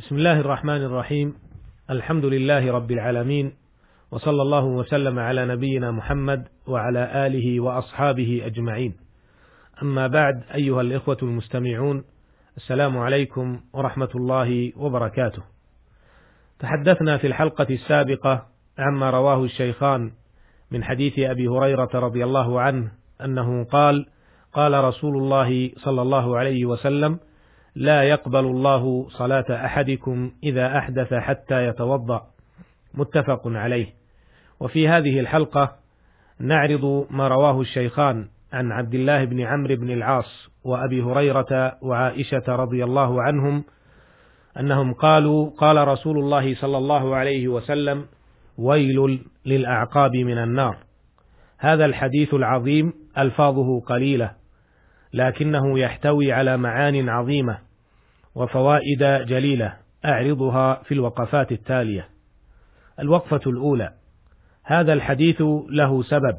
بسم الله الرحمن الرحيم. الحمد لله رب العالمين وصلى الله وسلم على نبينا محمد وعلى آله وأصحابه أجمعين. أما بعد أيها الإخوة المستمعون السلام عليكم ورحمة الله وبركاته. تحدثنا في الحلقة السابقة عما رواه الشيخان من حديث أبي هريرة رضي الله عنه أنه قال قال رسول الله صلى الله عليه وسلم لا يقبل الله صلاة أحدكم إذا أحدث حتى يتوضأ. متفق عليه. وفي هذه الحلقة نعرض ما رواه الشيخان عن عبد الله بن عمرو بن العاص وأبي هريرة وعائشة رضي الله عنهم أنهم قالوا قال رسول الله صلى الله عليه وسلم ويل للأعقاب من النار. هذا الحديث العظيم ألفاظه قليلة. لكنه يحتوي على معان عظيمة وفوائد جليلة أعرضها في الوقفات التالية. الوقفة الأولى: هذا الحديث له سبب،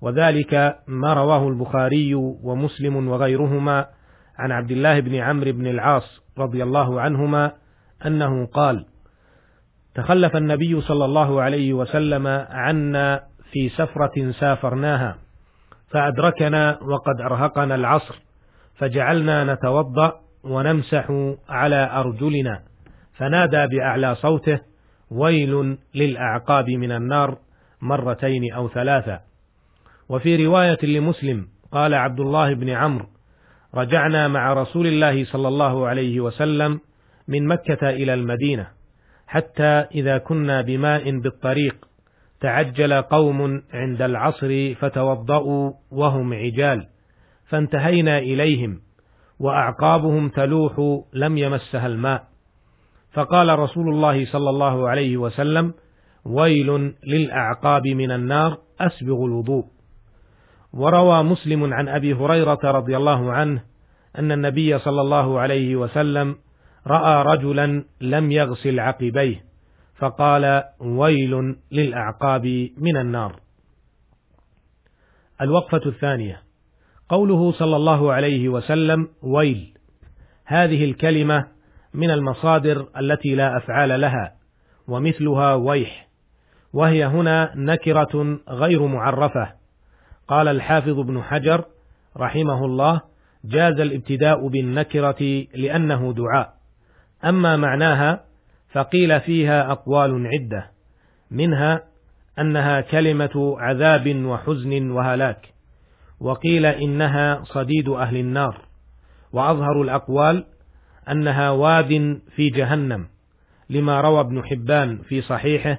وذلك ما رواه البخاري ومسلم وغيرهما عن عبد الله بن عمرو بن العاص رضي الله عنهما أنه قال: تخلف النبي صلى الله عليه وسلم عنا في سفرة سافرناها فأدركنا وقد أرهقنا العصر فجعلنا نتوضأ ونمسح على أرجلنا فنادى بأعلى صوته ويل للأعقاب من النار مرتين أو ثلاثة. وفي رواية لمسلم قال عبد الله بن عمرو رجعنا مع رسول الله صلى الله عليه وسلم من مكة إلى المدينة حتى إذا كنا بماء بالطريق تعجل قوم عند العصر فتوضأوا وهم عجال فانتهينا إليهم وأعقابهم تلوح لم يمسها الماء. فقال رسول الله صلى الله عليه وسلم ويل للأعقاب من النار أسبغ الوضوء. وروى مسلم عن أبي هريرة رضي الله عنه أن النبي صلى الله عليه وسلم رأى رجلا لم يغسل عقبيه. فقال ويل للأعقاب من النار. الوقفة الثانية. قوله صلى الله عليه وسلم ويل. هذه الكلمة من المصادر التي لا أفعال لها ومثلها ويح. وهي هنا نكرة غير معرفة. قال الحافظ ابن حجر رحمه الله جاز الابتداء بالنكرة لأنه دعاء. أما معناها فقيل فيها أقوال عدة منها أنها كلمة عذاب وحزن وهلاك وقيل إنها صديد أهل النار وأظهر الأقوال أنها واد في جهنم لما روى ابن حبان في صحيحه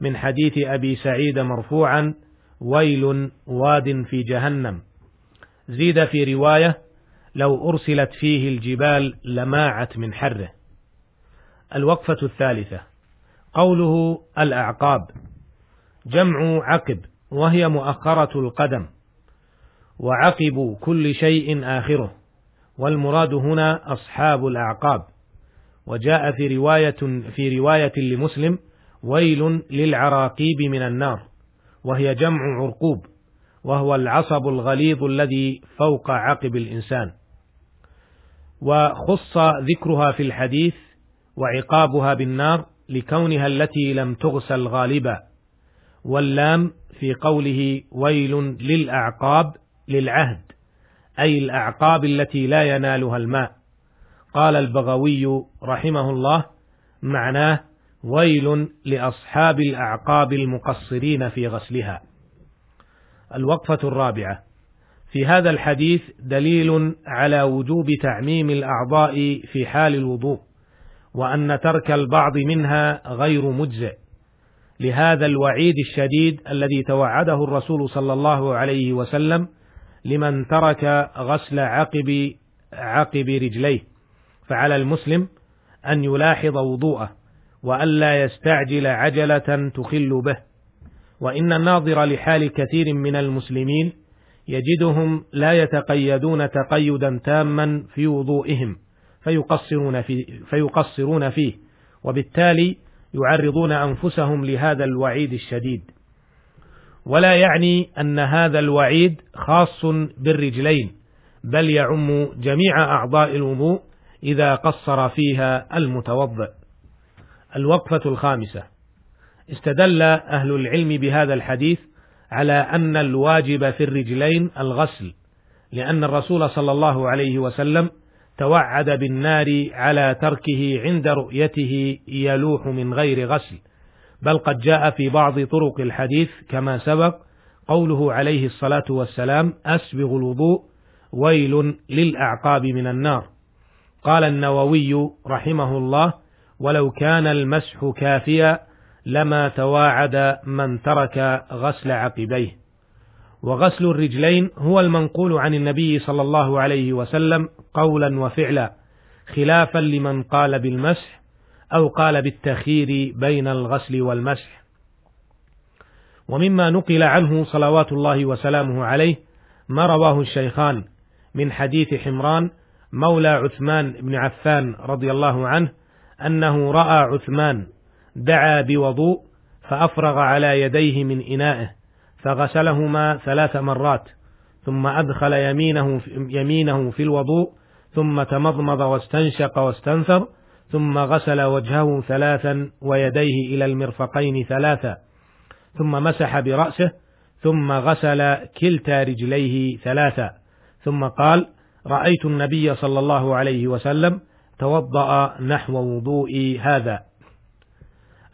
من حديث أبي سعيد مرفوعا ويل واد في جهنم زيد في رواية لو أرسلت فيه الجبال لماعت من حره الوقفة الثالثة. قوله الأعقاب. جمع عقب وهي مؤخرة القدم. وعقب كل شيء آخره. والمراد هنا أصحاب الأعقاب. وجاء في رواية في رواية لمسلم ويل للعراقيب من النار. وهي جمع عرقوب. وهو العصب الغليظ الذي فوق عقب الإنسان. وخص ذكرها في الحديث وعقابها بالنار لكونها التي لم تغسل غالبا واللام في قوله ويل للأعقاب للعهد أي الأعقاب التي لا ينالها الماء. قال البغوي رحمه الله معناه ويل لأصحاب الأعقاب المقصرين في غسلها. الوقفة الرابعة في هذا الحديث دليل على وجوب تعميم الأعضاء في حال الوضوء. وأن ترك البعض منها غير مجزئ. لهذا الوعيد الشديد الذي توعده الرسول صلى الله عليه وسلم لمن ترك غسل عقب عقب رجليه. فعلى المسلم أن يلاحظ وضوءه وألا يستعجل عجلة تخل به. وإن الناظر لحال كثير من المسلمين يجدهم لا يتقيدون تقيدا تاما في وضوئهم. فيقصرون, في فيقصرون فيه وبالتالي يعرضون أنفسهم لهذا الوعيد الشديد ولا يعني أن هذا الوعيد خاص بالرجلين بل يعم جميع أعضاء الوضوء إذا قصر فيها المتوضئ. الوقفة الخامسة استدل أهل العلم بهذا الحديث على أن الواجب في الرجلين الغسل، لأن الرسول صلى الله عليه وسلم توعد بالنار على تركه عند رؤيته يلوح من غير غسل، بل قد جاء في بعض طرق الحديث كما سبق قوله عليه الصلاة والسلام: أسبغ الوضوء ويل للأعقاب من النار. قال النووي رحمه الله: ولو كان المسح كافيا لما تواعد من ترك غسل عقبيه. وغسل الرجلين هو المنقول عن النبي صلى الله عليه وسلم قولا وفعلا، خلافا لمن قال بالمسح أو قال بالتخيير بين الغسل والمسح. ومما نقل عنه صلوات الله وسلامه عليه ما رواه الشيخان من حديث حمران مولى عثمان بن عفان رضي الله عنه أنه رأى عثمان دعا بوضوء فأفرغ على يديه من إنائه فغسلهما ثلاث مرات ثم أدخل يمينه يمينه في الوضوء ثم تمضمض واستنشق واستنثر ثم غسل وجهه ثلاثا ويديه إلى المرفقين ثلاثا ثم مسح برأسه ثم غسل كلتا رجليه ثلاثا ثم قال رأيت النبي صلى الله عليه وسلم توضأ نحو وضوء هذا.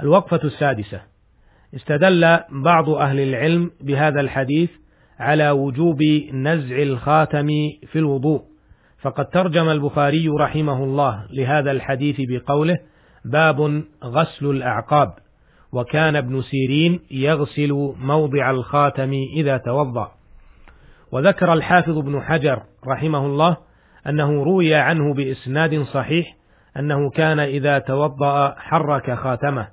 الوقفة السادسة. استدل بعض أهل العلم بهذا الحديث على وجوب نزع الخاتم في الوضوء. فقد ترجم البخاري رحمه الله لهذا الحديث بقوله باب غسل الأعقاب. وكان ابن سيرين يغسل موضع الخاتم إذا توضأ. وذكر الحافظ ابن حجر رحمه الله أنه روي عنه بإسناد صحيح أنه كان إذا توضأ حرك خاتمه.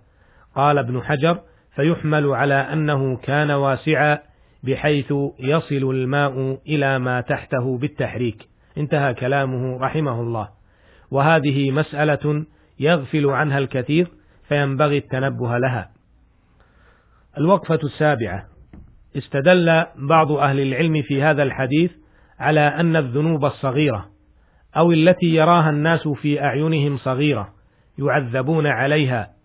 قال ابن حجر فيحمل على أنه كان واسعا بحيث يصل الماء إلى ما تحته بالتحريك. انتهى كلامه رحمه الله. وهذه مسألة يغفل عنها الكثير فينبغي التنبه لها. الوقفة السابعة. استدل بعض أهل العلم في هذا الحديث على أن الذنوب الصغيرة أو التي يراها الناس في أعينهم صغيرة يعذبون عليها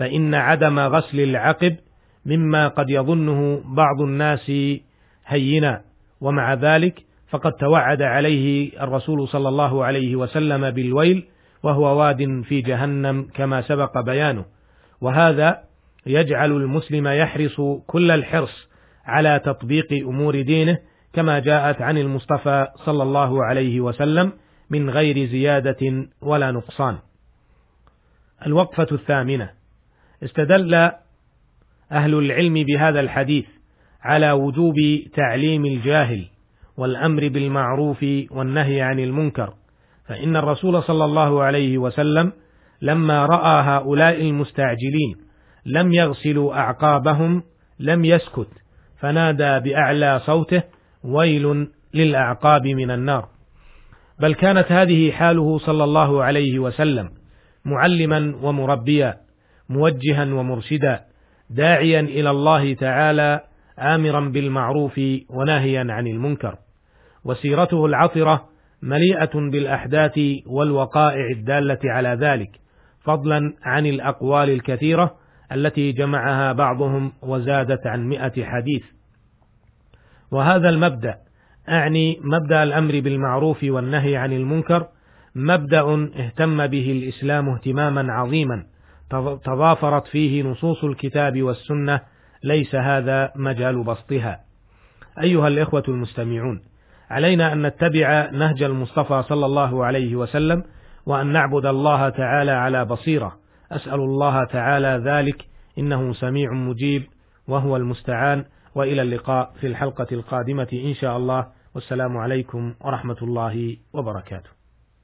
فإن عدم غسل العقب مما قد يظنه بعض الناس هينا ومع ذلك فقد توعد عليه الرسول صلى الله عليه وسلم بالويل وهو واد في جهنم كما سبق بيانه وهذا يجعل المسلم يحرص كل الحرص على تطبيق أمور دينه كما جاءت عن المصطفى صلى الله عليه وسلم من غير زيادة ولا نقصان. الوقفة الثامنة استدل أهل العلم بهذا الحديث على وجوب تعليم الجاهل والأمر بالمعروف والنهي عن المنكر فإن الرسول صلى الله عليه وسلم لما رأى هؤلاء المستعجلين لم يغسلوا أعقابهم لم يسكت فنادى بأعلى صوته ويل للأعقاب من النار. بل كانت هذه حاله صلى الله عليه وسلم معلما ومربيا. موجها ومرشدا داعيا إلى الله تعالى آمرا بالمعروف وناهيا عن المنكر. وسيرته العطرة مليئة بالأحداث والوقائع الدالة على ذلك فضلا عن الأقوال الكثيرة التي جمعها بعضهم وزادت عن مئة حديث. وهذا المبدأ أعني مبدأ الأمر بالمعروف والنهي عن المنكر مبدأ اهتم به الإسلام اهتماما عظيما. تضافرت فيه نصوص الكتاب والسنة ليس هذا مجال بسطها. أيها الإخوة المستمعون علينا أن نتبع نهج المصطفى صلى الله عليه وسلم وأن نعبد الله تعالى على بصيرة. أسأل الله تعالى ذلك إنه سميع مجيب وهو المستعان. وإلى اللقاء في الحلقة القادمة إن شاء الله. والسلام عليكم ورحمة الله وبركاته.